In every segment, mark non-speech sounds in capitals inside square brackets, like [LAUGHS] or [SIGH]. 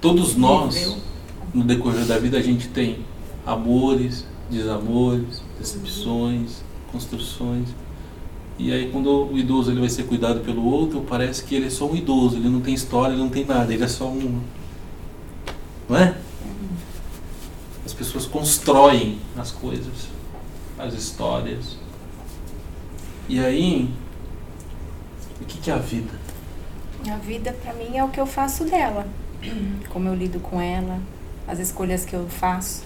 Todos nós, no decorrer da vida, a gente tem amores, desamores, decepções, construções. E aí quando o idoso ele vai ser cuidado pelo outro, parece que ele é só um idoso, ele não tem história, ele não tem nada, ele é só um. Não é? As pessoas constroem as coisas, as histórias. E aí, o que, que é a vida? A vida para mim é o que eu faço dela. [CLEARS THROAT] Como eu lido com ela, as escolhas que eu faço.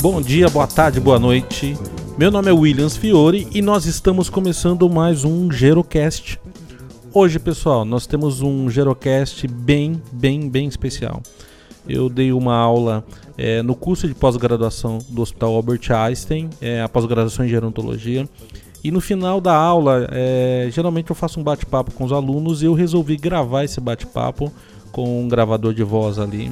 Bom dia, boa tarde, boa noite. Meu nome é Williams Fiore e nós estamos começando mais um Gerocast. Hoje, pessoal, nós temos um Gerocast bem, bem, bem especial. Eu dei uma aula é, no curso de pós-graduação do Hospital Albert Einstein, é, a pós-graduação em gerontologia. E no final da aula, é, geralmente eu faço um bate-papo com os alunos e eu resolvi gravar esse bate-papo com um gravador de voz ali.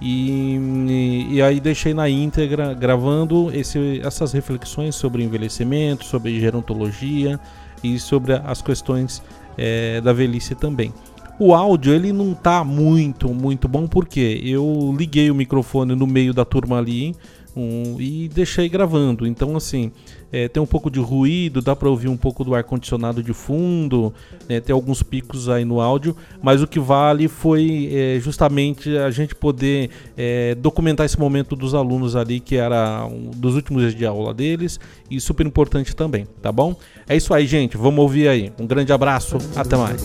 E, e, aí deixei na íntegra gravando esse, essas reflexões sobre envelhecimento, sobre gerontologia e sobre as questões é, da velhice também. O áudio ele não tá muito, muito bom porque eu liguei o microfone no meio da turma ali um, e deixei gravando. Então, assim, é, tem um pouco de ruído, dá para ouvir um pouco do ar-condicionado de fundo, né, tem alguns picos aí no áudio, mas o que vale foi é, justamente a gente poder é, documentar esse momento dos alunos ali, que era um dos últimos dias de aula deles, e super importante também, tá bom? É isso aí, gente, vamos ouvir aí. Um grande abraço, até mais.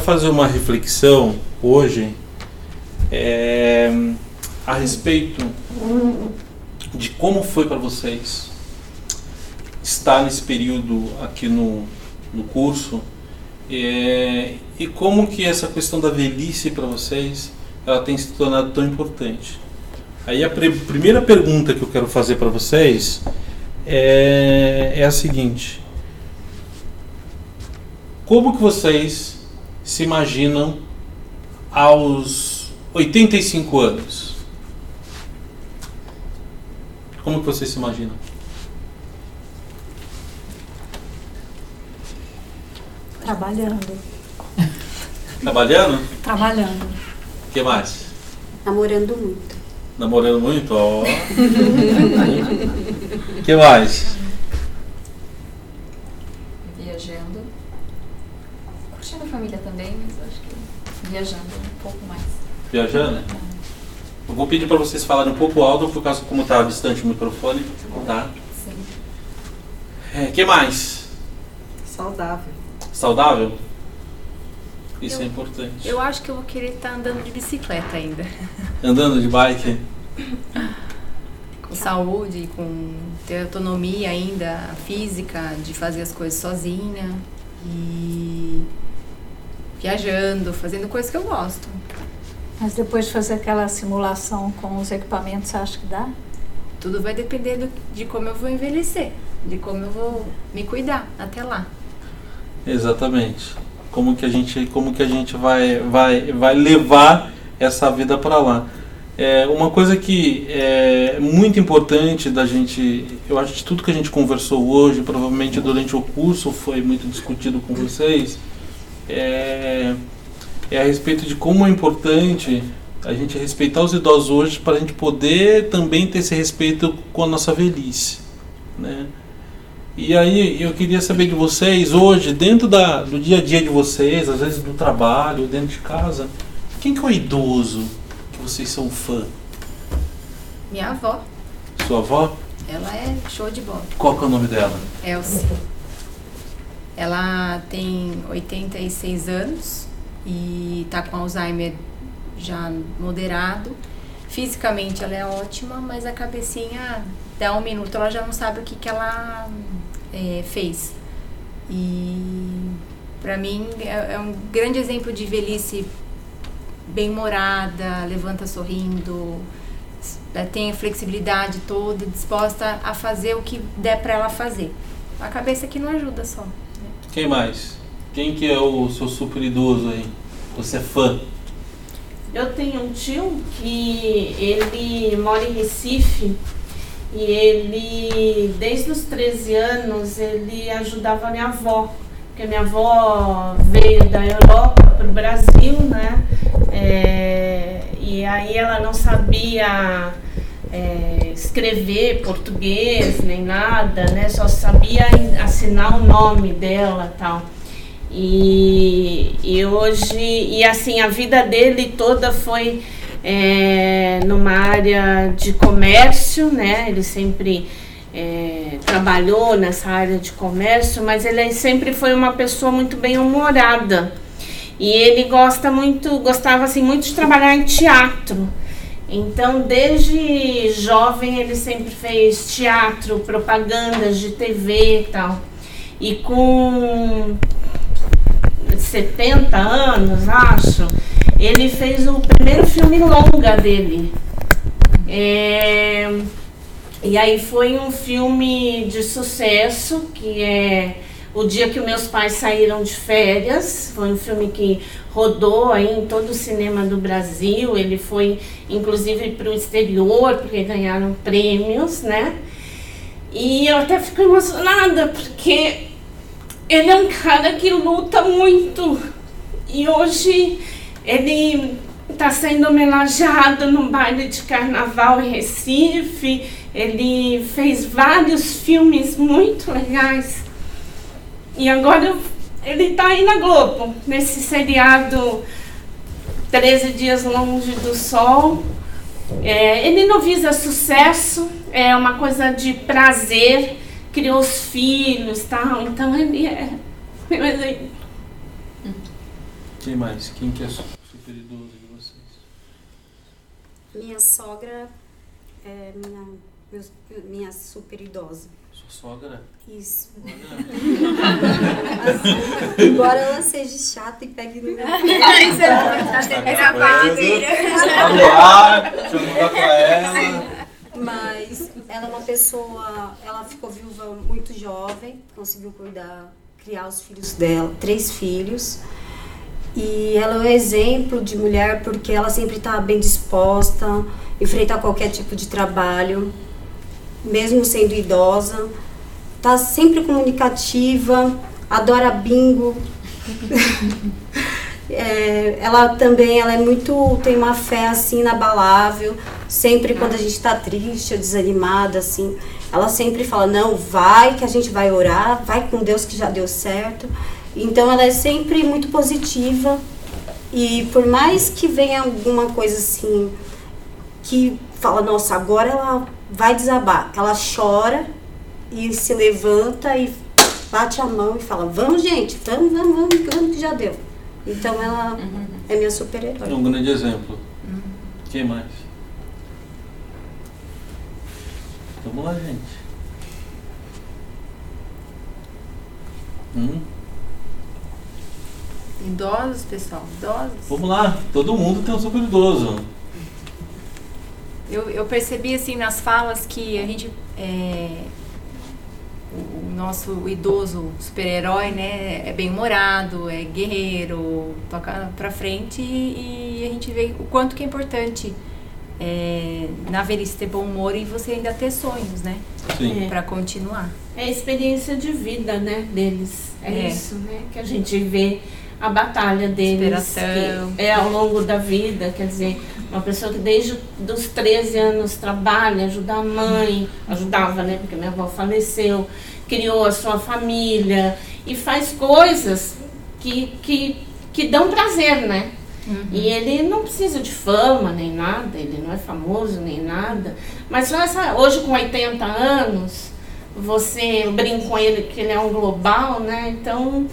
Fazer uma reflexão hoje é, a respeito de como foi para vocês estar nesse período aqui no, no curso é, e como que essa questão da velhice para vocês ela tem se tornado tão importante. Aí a pre primeira pergunta que eu quero fazer para vocês é, é a seguinte: como que vocês se imaginam aos 85 anos? Como que vocês se imaginam? Trabalhando. Trabalhando? Trabalhando. O que mais? Namorando muito. Namorando muito? Ó. [LAUGHS] O que mais? Viajando. Curtindo a família também, mas acho que viajando um pouco mais. Viajando? Eu vou pedir para vocês falarem um pouco alto, por causa como está distante o microfone, tá? Sim. É, que mais? Saudável. Saudável? Isso Eu- é importante. Eu acho que eu vou querer estar andando de bicicleta ainda. [LAUGHS] Andando de bike? Com saúde, com ter autonomia ainda física, de fazer as coisas sozinha. E viajando, fazendo coisas que eu gosto. Mas depois de fazer aquela simulação com os equipamentos, você acha que dá? Tudo vai depender do- de como eu vou envelhecer, de como eu vou me cuidar até lá. Exatamente. Como que a gente, como que a gente vai, vai, vai levar essa vida para lá? É uma coisa que é muito importante da gente, eu acho que tudo que a gente conversou hoje, provavelmente durante o curso foi muito discutido com vocês, é, é a respeito de como é importante a gente respeitar os idosos hoje para a gente poder também ter esse respeito com a nossa velhice, né? E aí eu queria saber de vocês hoje, dentro da, do dia a dia de vocês, às vezes do trabalho, dentro de casa, quem que é o idoso que vocês são fã? Minha avó, Sua avó? ela é show de bola. Qual que é o nome dela? Elsie. Ela tem 86 anos e tá com Alzheimer já moderado. Fisicamente ela é ótima, mas a cabecinha, dá um minuto, ela já não sabe o que, que ela é, fez. E para mim é, é um grande exemplo de velhice bem-humorada, levanta sorrindo, é, tem a flexibilidade toda, disposta a fazer o que der para ela fazer. A cabeça que não ajuda só. Quem mais? Quem que é o seu super idoso aí? Você é fã? Eu tenho um tio que ele mora em Recife e ele, desde os 13 anos, ele ajudava minha avó. Porque minha avó veio da Europa para o Brasil, né? É, e aí ela não sabia é, escrever português nem nada, né? Só sabia assinar o nome dela tal. E, e hoje, e assim, a vida dele toda foi é, numa área de comércio, né? Ele sempre é, trabalhou nessa área de comércio, mas ele sempre foi uma pessoa muito bem humorada. E ele gosta muito, gostava assim muito de trabalhar em teatro. Então, desde jovem ele sempre fez teatro, propagandas de TV e tal. E com 70 anos, acho, ele fez o primeiro filme longa dele. É, e aí foi um filme de sucesso, que é O Dia que Meus Pais Saíram de Férias. Foi um filme que rodou aí em todo o cinema do Brasil. Ele foi, inclusive, para o exterior, porque ganharam prêmios, né? E eu até fico emocionada, porque ele é um cara que luta muito. E hoje ele está sendo homenageado no baile de carnaval em Recife. Ele fez vários filmes muito legais. E agora ele está aí na Globo, nesse seriado 13 Dias Longe do Sol. É, ele não visa sucesso, é uma coisa de prazer criou os filhos tal. Então ele é [LAUGHS] meu exemplo. Quem mais? Quem que é super idoso de vocês? Minha sogra é minha, minha super idosa. Sua sogra? Isso. assim, [LAUGHS] embora ela seja chata e pegue no meu pé. [LAUGHS] Essa é a parte dele. Vamos deixa eu mudar pra ela. Mas ela é uma pessoa, ela ficou viúva muito jovem, conseguiu cuidar, criar os filhos dela, três filhos. E ela é um exemplo de mulher porque ela sempre está bem disposta, enfrentar qualquer tipo de trabalho, mesmo sendo idosa. Está sempre comunicativa, adora bingo. [LAUGHS] É, ela também ela é muito tem uma fé assim inabalável sempre quando a gente está triste ou desanimada assim ela sempre fala não vai que a gente vai orar vai com Deus que já deu certo então ela é sempre muito positiva e por mais que venha alguma coisa assim que fala nossa agora ela vai desabar ela chora e se levanta e bate a mão e fala vamos gente vamos vamos vamos, vamos que já deu então ela uhum. é minha super-herói. É um grande exemplo. Uhum. Quem mais? Vamos lá, gente. Hum? Idosos, pessoal, idosos. Vamos lá, todo mundo tem um super idoso. Eu, eu percebi assim nas falas que a gente é, o nosso idoso super-herói, né, é bem-humorado, é guerreiro, toca pra frente e, e, a gente vê o quanto que é importante é, na velhice ter bom humor e você ainda ter sonhos, né? Sim. É. Pra continuar. É a experiência de vida, né, deles. É, é. isso, né, que a gente vê a batalha deles é ao longo da vida, quer dizer, uma pessoa que desde os 13 anos trabalha, ajuda a mãe, ajudava, né, porque minha avó faleceu, criou a sua família e faz coisas que, que, que dão prazer, né? Uhum. E ele não precisa de fama nem nada, ele não é famoso nem nada. Mas essa, hoje com 80 anos, você brinca com ele que ele é um global, né? Então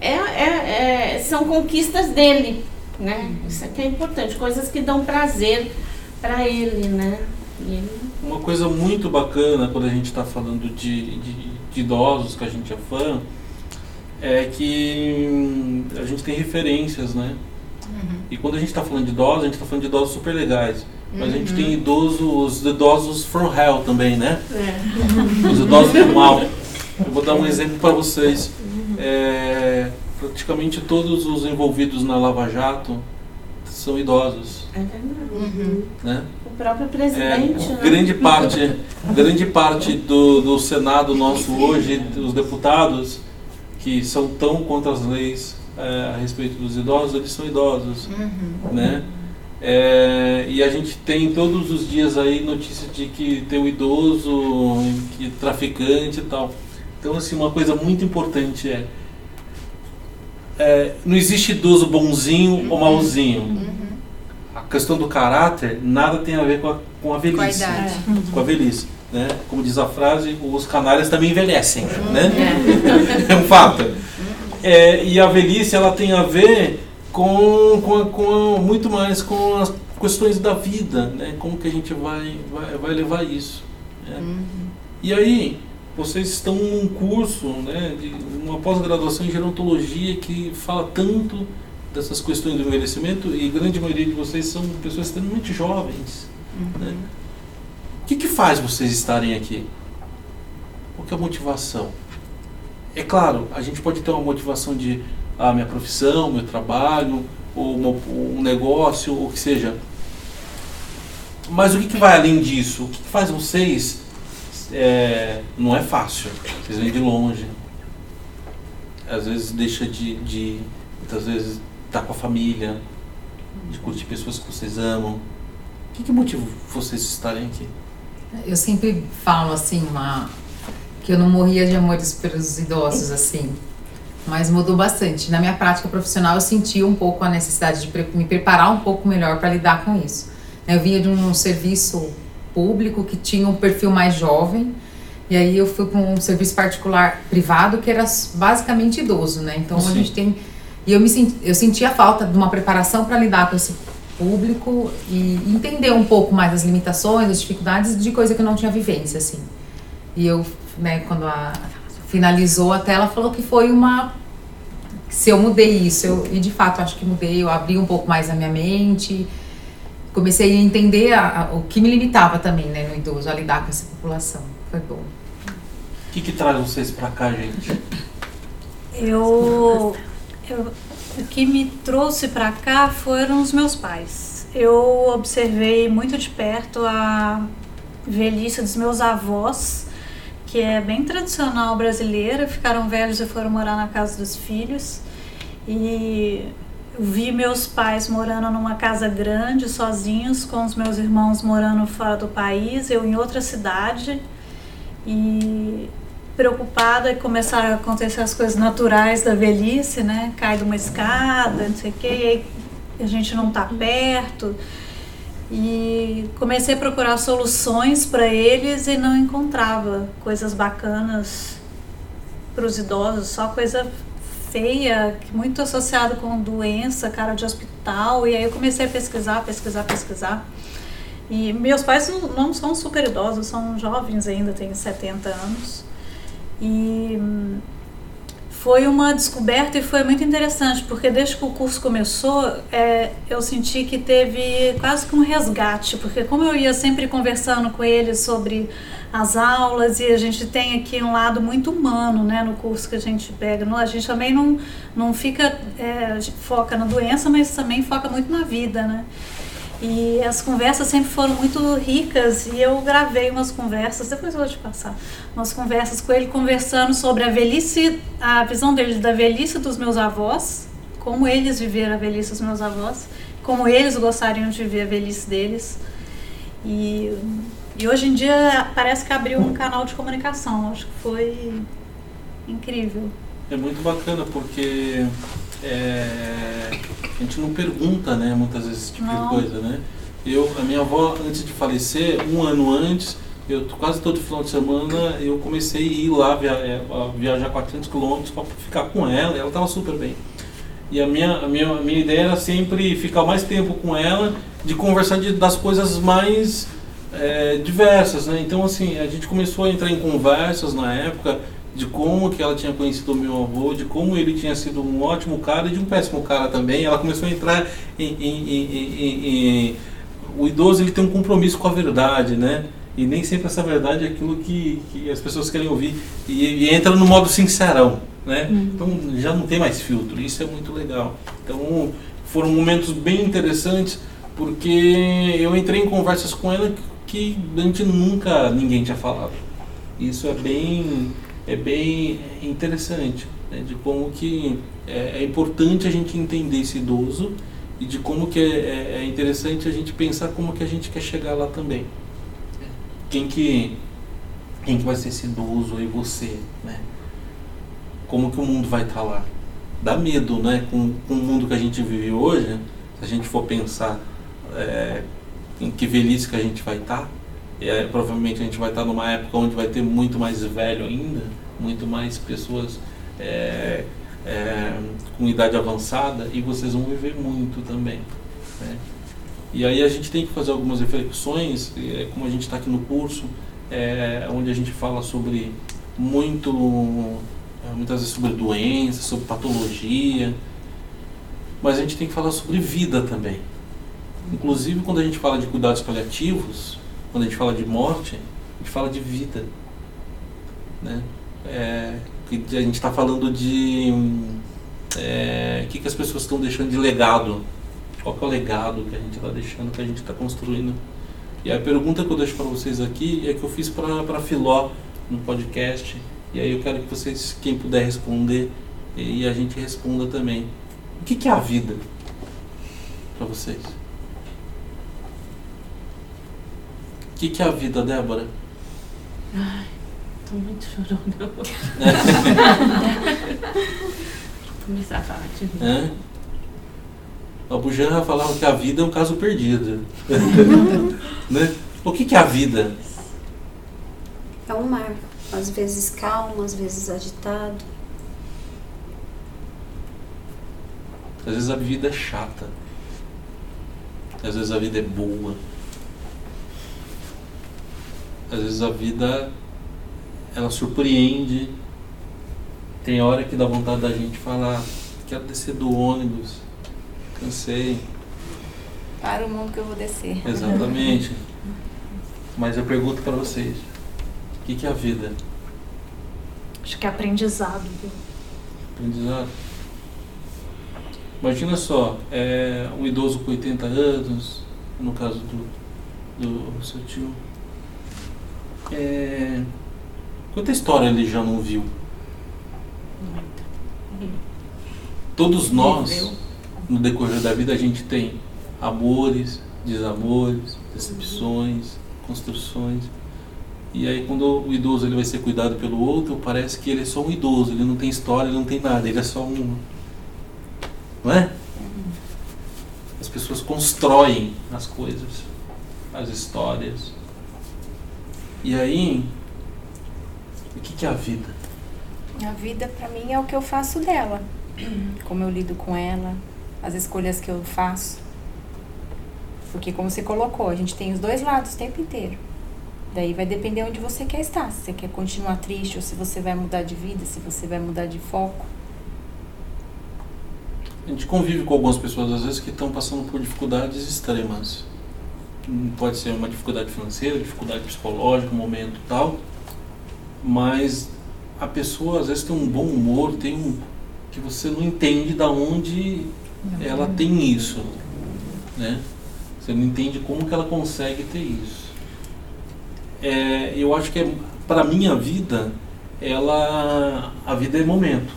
é, é, é, são conquistas dele, né? Isso aqui é importante, coisas que dão prazer para ele, né? Ele... Uma coisa muito bacana quando a gente está falando de, de, de, idosos que a gente é fã é que hum, a gente tem referências, né? E quando a gente está falando de idosos, a gente está falando de idosos super legais. Mas a gente tem idosos, os idosos from hell também, né? Os idosos do mal. Eu vou dar um exemplo para vocês. É, praticamente todos os envolvidos na Lava Jato são idosos, É verdade. Uhum. né? O próprio É, presidente, né? grande parte, grande parte do, do Senado nosso hoje, os deputados que são tão contra as leis é, a respeito dos idosos, eles são idosos, Uhum. né? É, e a gente tem todos os dias aí notícia de que tem um idoso, que é traficante e tal. Então, assim, uma coisa muito importante é, é, não existe idoso bonzinho ou malzinho. A questão do caráter nada tem a ver com a, com a Com a velhice. idade. Com a velhice. Né? Como diz a frase, os canários também envelhecem. Né? [LAUGHS] É um fato. É, e a velhice ela tem a ver com, com, com muito mais com as questões da vida, né? Como que a gente vai, vai, vai levar isso. né? E aí, vocês estão num curso, né, de uma pós-graduação em gerontologia que fala tanto dessas questões do envelhecimento e grande maioria de vocês são pessoas extremamente jovens. né? O que, que faz vocês estarem aqui? Qual que é a motivação? É claro, a gente pode ter uma motivação de a minha profissão, meu trabalho, ou uma- um negócio, ou o que seja. Mas o que, que vai além disso? O que, que faz vocês? É, não é fácil. Vocês vêm de longe. Às vezes deixa de, de muitas vezes estar com a família, de curtir pessoas que vocês amam. O que, que vocês estarem aqui? Eu sempre falo assim, uma, que eu não morria de amores pelos idosos, assim. Mas mudou bastante. Na minha prática profissional, eu senti um pouco a necessidade de me preparar um pouco melhor para lidar com isso. Eu vinha de um serviço público que tinha um perfil mais jovem, e aí eu fui para um serviço particular privado que era basicamente idoso, né? Então a Sim. gente tem. E eu me senti, eu sentia falta de uma preparação para lidar com esse público e entender um pouco mais as limitações, as dificuldades de coisa que eu não tinha vivência, assim. E eu, né, quando a finalizou até ela falou que foi uma se eu mudei isso, eu, e de fato acho que mudei, eu abri um pouco mais a minha mente, comecei a entender a- a- o que me limitava também, né, no idoso, a lidar com essa população. Foi bom. O que, que traz vocês pra cá, gente? Eu, eu- o que me trouxe para cá foram os meus pais. Eu observei muito de perto a velhice dos meus avós, que é bem tradicional brasileira, ficaram velhos e foram morar na casa dos filhos. E vi meus pais morando numa casa grande, sozinhos, com os meus irmãos morando fora do país, eu em outra cidade. E preocupada e começaram a acontecer as coisas naturais da velhice, né? Cai de uma escada, não sei o quê, e aí a gente não tá perto. E comecei a procurar soluções para eles e não encontrava coisas bacanas para os idosos, só coisa feia, muito associado com doença, cara de hospital. E aí eu comecei a pesquisar, pesquisar, pesquisar. E meus pais não, não são super idosos, são jovens ainda, têm 70 anos. E hum, foi uma descoberta e foi muito interessante, porque desde que o curso começou, é, eu senti que teve quase que um resgate, porque como eu ia sempre conversando com eles sobre as aulas e a gente tem aqui um lado muito humano, né, no curso que a gente pega, a gente também não, não fica, é, foca na doença, mas também foca muito na vida, né. E as conversas sempre foram muito ricas e eu gravei umas conversas, depois eu vou te passar, umas conversas com ele conversando sobre a velhice, a visão dele da velhice dos meus avós, como eles viveram a velhice dos meus avós, como eles gostariam de viver a velhice deles. E, e hoje em dia parece que abriu um canal de comunicação, acho que foi incrível. É muito bacana porque é, a gente não pergunta, né, muitas vezes esse tipo Não. de coisa, né? Eu, a minha avó, antes de falecer, um ano antes, eu quase todo final de semana eu comecei a ir lá via, é, a viajar 400 quilômetros para ficar com ela. Ela estava super bem. E a minha, a minha, a minha ideia era sempre ficar mais tempo com ela, de conversar de, das coisas mais é, diversas, né? Então, assim, a gente começou a entrar em conversas na época de como que ela tinha conhecido o meu avô, de como ele tinha sido um ótimo cara e de um péssimo cara também. Ela começou a entrar em, em, em, em o idoso ele tem um compromisso com a verdade, né? E nem sempre essa verdade é aquilo que, que as pessoas querem ouvir. E, e entra no modo sincerão, né? Uhum. Então já não tem mais filtro. Isso é muito legal. Então foram momentos bem interessantes porque eu entrei em conversas com ela que a gente nunca ninguém tinha falado. Isso é bem é bem interessante, né? de como que é, é, importante a gente entender esse idoso e de como que é, é, é, interessante a gente pensar como que a gente quer chegar lá também. Quem que quem que vai ser esse idoso aí você, né? Como que o mundo vai estar tá lá? Dá medo, né? Com, com o mundo que a gente vive hoje, se a gente for pensar é, em que velhice que a gente vai estar, tá, é, provavelmente a gente vai estar numa época onde vai ter muito mais velho ainda, muito mais pessoas é, é, com idade avançada e vocês vão viver muito também. Né? E aí a gente tem que fazer algumas reflexões, é, como a gente está aqui no curso, é, onde a gente fala sobre muito, é, muitas vezes sobre doenças, sobre patologia, mas a gente tem que falar sobre vida também. Inclusive quando a gente fala de cuidados paliativos, quando a gente fala de morte, a gente fala de vida. Né? É, a gente está falando de é, o que, que as pessoas estão deixando de legado. Qual é o legado que a gente está deixando, que a gente está construindo. E a pergunta que eu deixo para vocês aqui é que eu fiz para Filó no podcast. E aí eu quero que vocês, quem puder responder, e a gente responda também. O que, que é a vida para vocês? Que, que é a vida, Débora? Ai, tô muito chorando. [LAUGHS] [LAUGHS] Começar a falar de vida. É? A Bujanra falava que a vida é um caso perdido. [LAUGHS] né? O que, que é a vida? É um mar. Às vezes calmo, às vezes agitado. Às vezes a vida é chata. Às vezes a vida é boa. Às vezes a vida ela surpreende. Tem hora que dá vontade da gente falar, quero descer do ônibus, cansei. Para o mundo que eu vou descer. Exatamente. Mas eu pergunto para vocês, o que, que é a vida? Acho que é aprendizado. Aprendizado. Imagina só, é, um idoso com 80 anos, no caso do, do seu tio, é... Quanta história ele já não viu? Todos nós, no decorrer da vida, a gente tem amores, desamores, decepções, construções. E aí quando o idoso ele vai ser cuidado pelo outro, parece que ele é só um idoso, ele não tem história, ele não tem nada, ele é só um. Não é? As pessoas constroem as coisas, as histórias. E aí, o que, que é a vida? A vida para mim é o que eu faço dela, [CLEARS THROAT] como eu lido com ela, as escolhas que eu faço. Porque como você colocou, a gente tem os dois lados o tempo inteiro. Daí vai depender onde você quer estar. Se você quer continuar triste ou se você vai mudar de vida, se você vai mudar de foco. A gente convive com algumas pessoas às vezes que estão passando por dificuldades extremas pode ser uma dificuldade financeira, dificuldade psicológica, um momento tal, mas a pessoa às vezes tem um bom humor, tem um que você não entende da onde ela tem isso, né? Você não entende como que ela consegue ter isso. É, eu acho que é, para minha vida, ela a vida é momento.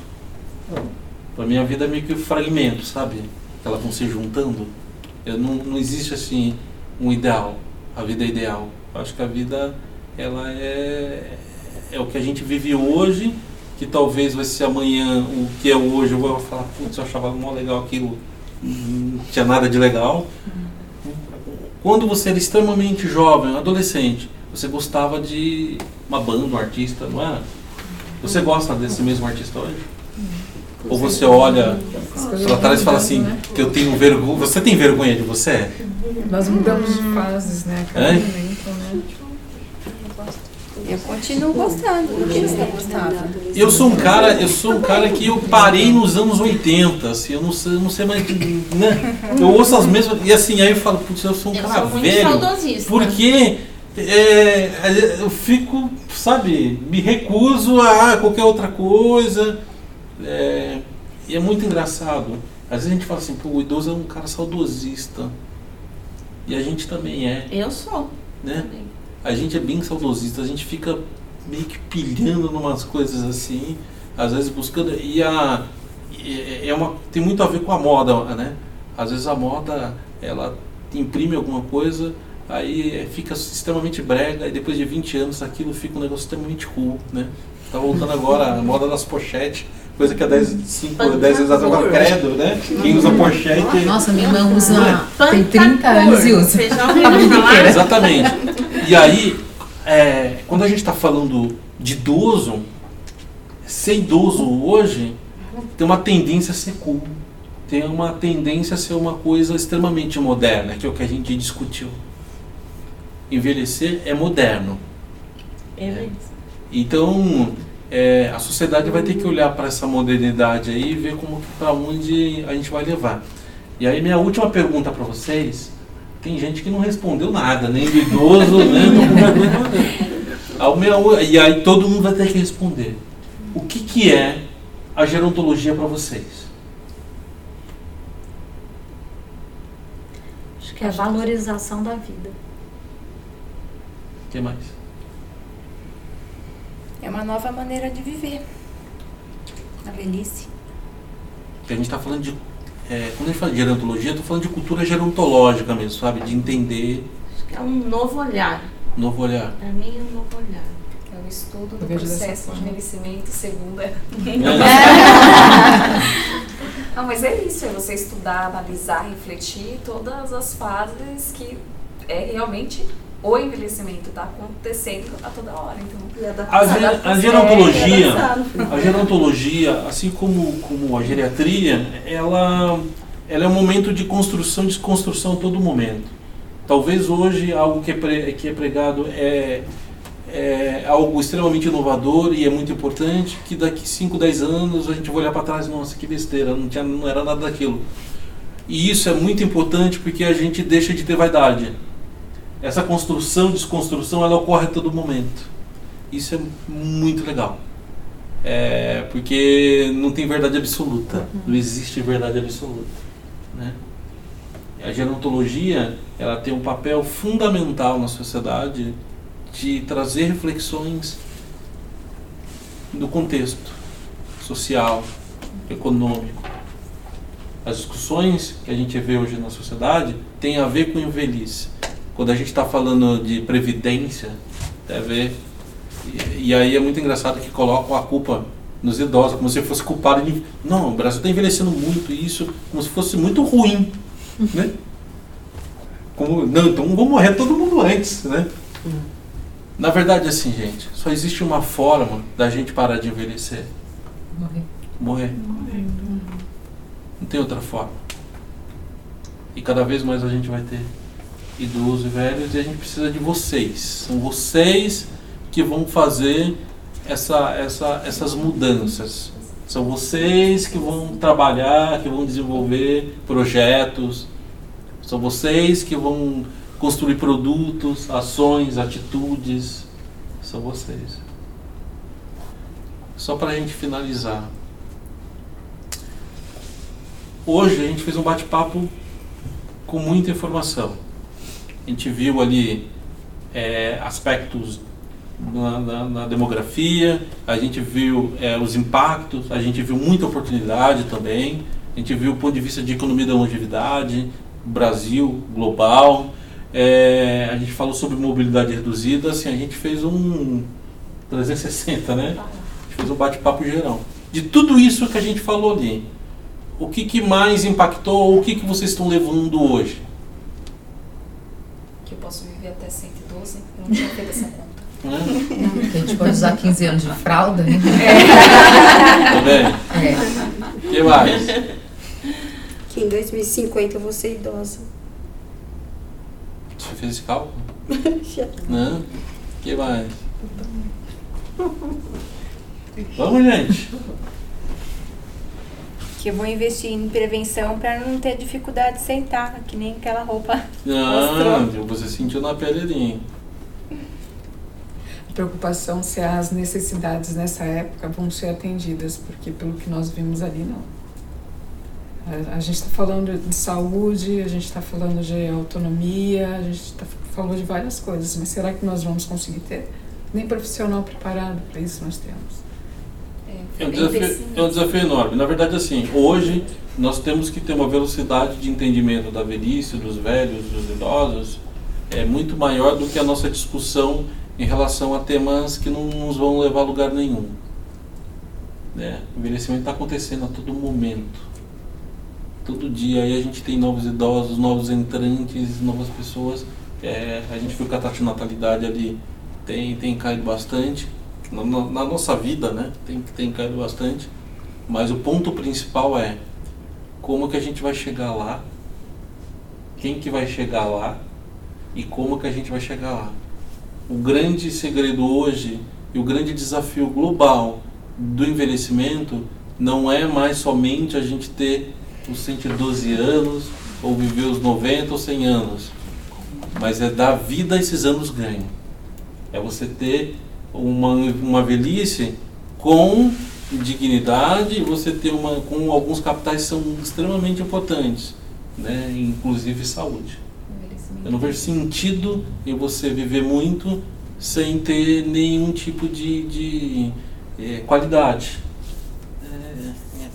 Para minha vida é meio que fragmento, sabe? Elas vão se juntando. Eu, não, não existe assim um ideal, a vida é ideal. Eu acho que a vida ela é, é o que a gente vive hoje, que talvez vai ser amanhã o que é hoje, eu vou falar, putz, eu achava mó legal aquilo, não tinha nada de legal. Quando você era extremamente jovem, adolescente, você gostava de uma banda, um artista, não é? Você gosta desse mesmo artista hoje? Ou você olha para trás e fala assim, eu tenho vergonha. Você tem vergonha de você? Nós mudamos de fases, né? Cada é? momento, né? Eu continuo gostando do que você gostava. Eu sou um cara, eu sou um cara que eu parei nos anos 80, assim, eu não sei, não sei mais, né? Eu ouço as mesmas e assim, aí eu falo, putz, eu sou um Eu cara sou velho. saudosista. Porque é, eu fico, sabe, me recuso a qualquer outra coisa. é, e é muito engraçado. Às vezes a gente fala assim, pô, o idoso é um cara saudosista. E a gente também é, Eu sou. né? também. A gente é bem saudosista, a gente fica meio que pilhando numas coisas assim, às vezes buscando. E a. e- É uma, tem muito a ver com a moda, né? Às vezes a moda, ela imprime alguma coisa, aí fica extremamente brega, e depois de 20 anos aquilo fica um negócio extremamente cool, né? Tá voltando agora a moda das pochetes, coisa que há 10, 5, 10 anos atrás agora credo, né? Quem usa pochete. Nossa, minha irmã usa. Tem 30 Pantacor. anos e usa. Exatamente. E aí, é, quando a gente está falando de idoso, ser idoso hoje tem uma tendência a ser cool. Tem uma tendência a ser uma coisa extremamente moderna, que é o que a gente discutiu. Envelhecer é moderno. É. Então, é, a sociedade vai ter que olhar para essa modernidade aí e ver como para onde a gente vai levar. E aí minha última pergunta para vocês, tem gente que não respondeu nada, nem do idoso, [LAUGHS] nem do [LAUGHS] u- E aí todo mundo vai ter que responder. O que, que é a gerontologia para vocês? Acho que é a valorização da vida. O que mais? É uma nova maneira de viver. A velhice. Porque a gente está falando de. é, quando a gente fala de gerontologia, eu tô falando de cultura gerontológica mesmo, sabe? De entender, Acho que é um novo olhar. novo olhar. Pra mim é um novo olhar. É o estudo do processo de envelhecimento segundo a É. [LAUGHS] Não, mas é isso, é você estudar, analisar, refletir todas as fases que é realmente o envelhecimento está acontecendo a toda hora. Então, A, ge- a gerontologia, É, a gerontologia, assim como, como a geriatria, ela, ela é um momento de construção e desconstrução a todo momento. Talvez hoje algo que é, pre- que é pregado é, é algo extremamente inovador e é muito importante, que daqui 5, 10 anos a gente vai olhar para trás, nossa, que besteira, não, tinha, não era nada daquilo. E isso é muito importante porque a gente deixa de ter vaidade. Essa construção, desconstrução, ela ocorre a todo momento. Isso é muito legal. É, porque não tem verdade absoluta. Não existe verdade absoluta. Né? A gerontologia ela tem um papel fundamental na sociedade de trazer reflexões do contexto social, econômico. As discussões que a gente vê hoje na sociedade têm a ver com envelhice. Quando a gente está falando de previdência, ver e, e aí é muito engraçado que colocam a culpa nos idosos, como se fosse culpado de. Não, o Brasil está envelhecendo muito e isso como se fosse muito ruim. Né? Como, não, então vamos morrer todo mundo antes. Né? Na verdade, assim, gente, só existe uma forma da gente parar de envelhecer: Morrer. morrer. Não tem outra forma. E cada vez mais a gente vai ter idosos e velhos e a gente precisa de vocês. São vocês que vão fazer essa, essa, essas mudanças. São vocês que vão trabalhar, que vão desenvolver projetos. São vocês que vão construir produtos, ações, atitudes. São vocês. Só para a gente finalizar. Hoje a gente fez um bate-papo com muita informação. A gente viu ali é, aspectos na, na- na demografia, a gente viu é, os impactos, a gente viu muita oportunidade também, a gente viu o ponto de vista de economia da longevidade, Brasil, global, é, a gente falou sobre mobilidade reduzida, assim, a gente fez um 360, né? A gente fez um bate-papo geral. De tudo isso que a gente falou ali, o que, que mais impactou, o que, que vocês estão levando hoje? Que eu posso viver até 112, eu não tinha feito essa conta. Né? A gente pode usar 15 anos de fralda, né? Tá vendo? É. O que mais? Que em 2050 eu vou ser idosa. Você fez esse cálculo? [LAUGHS] Já. Não? O que mais? Vamos, gente. Que eu vou investir em prevenção para não ter dificuldade de sentar, que nem aquela roupa. [LAUGHS] Ah, Mostrou. você sentiu na pele ali, hein? preocupação se as necessidades nessa época vão ser atendidas, porque pelo que nós vimos ali, não. A, a gente está falando de saúde, a gente está falando de autonomia, a gente tá, falou de várias coisas, mas será que nós vamos conseguir ter? Nem profissional preparado para isso nós temos. É um, desafio, é um desafio enorme. Na verdade, assim, hoje nós temos que ter uma velocidade de entendimento da velhice, dos velhos, dos idosos, é muito maior do que a nossa discussão em relação a temas que não nos vão levar a lugar nenhum. Né? O envelhecimento está acontecendo a todo momento. Todo dia aí a gente tem novos idosos, novos entrantes, novas pessoas. É, a gente viu que a taxa de natalidade ali tem, tem caído bastante. Na, na- nossa vida, né? Tem, tem caído bastante. Mas o ponto principal é como que a gente vai chegar lá, quem que vai chegar lá e como que a gente vai chegar lá o grande segredo hoje e o grande desafio global do envelhecimento não é mais somente a gente ter os 112 anos ou viver os 90 ou 100 anos, mas é dar vida a esses anos ganhos. É você ter uma, uma velhice com dignidade você ter uma com alguns capitais que são extremamente importantes, né, inclusive saúde. Eu não vejo sentido em você viver muito sem ter nenhum tipo de, de eh, qualidade. É,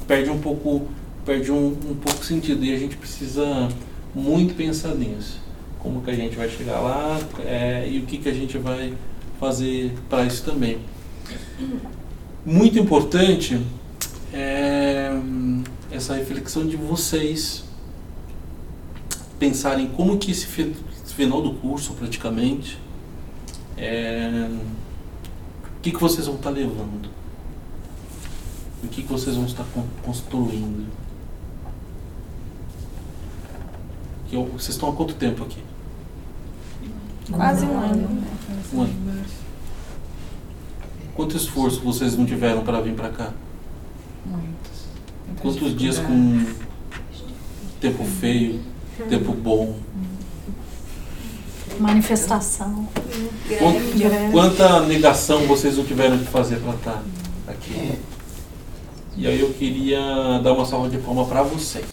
perde um pouco, perde um, um pouco sentido e a gente precisa muito pensar nisso. Como que a gente vai chegar lá é, e o que, que a gente vai fazer para isso também. Muito importante é essa reflexão de vocês pensarem como que esse fi- esse final do curso praticamente é, o que, que vocês vão estar levando o que, que vocês vão estar con- construindo vocês estão há quanto tempo aqui? Quase um ano. Um ano. Quanto esforço vocês não tiveram para vir para cá? Muitos. Quantos dias com tempo feio, tempo bom? Manifestação. Quant- Quanta negação vocês não tiveram que fazer para estar aqui? E aí eu queria dar uma salva de palmas para vocês.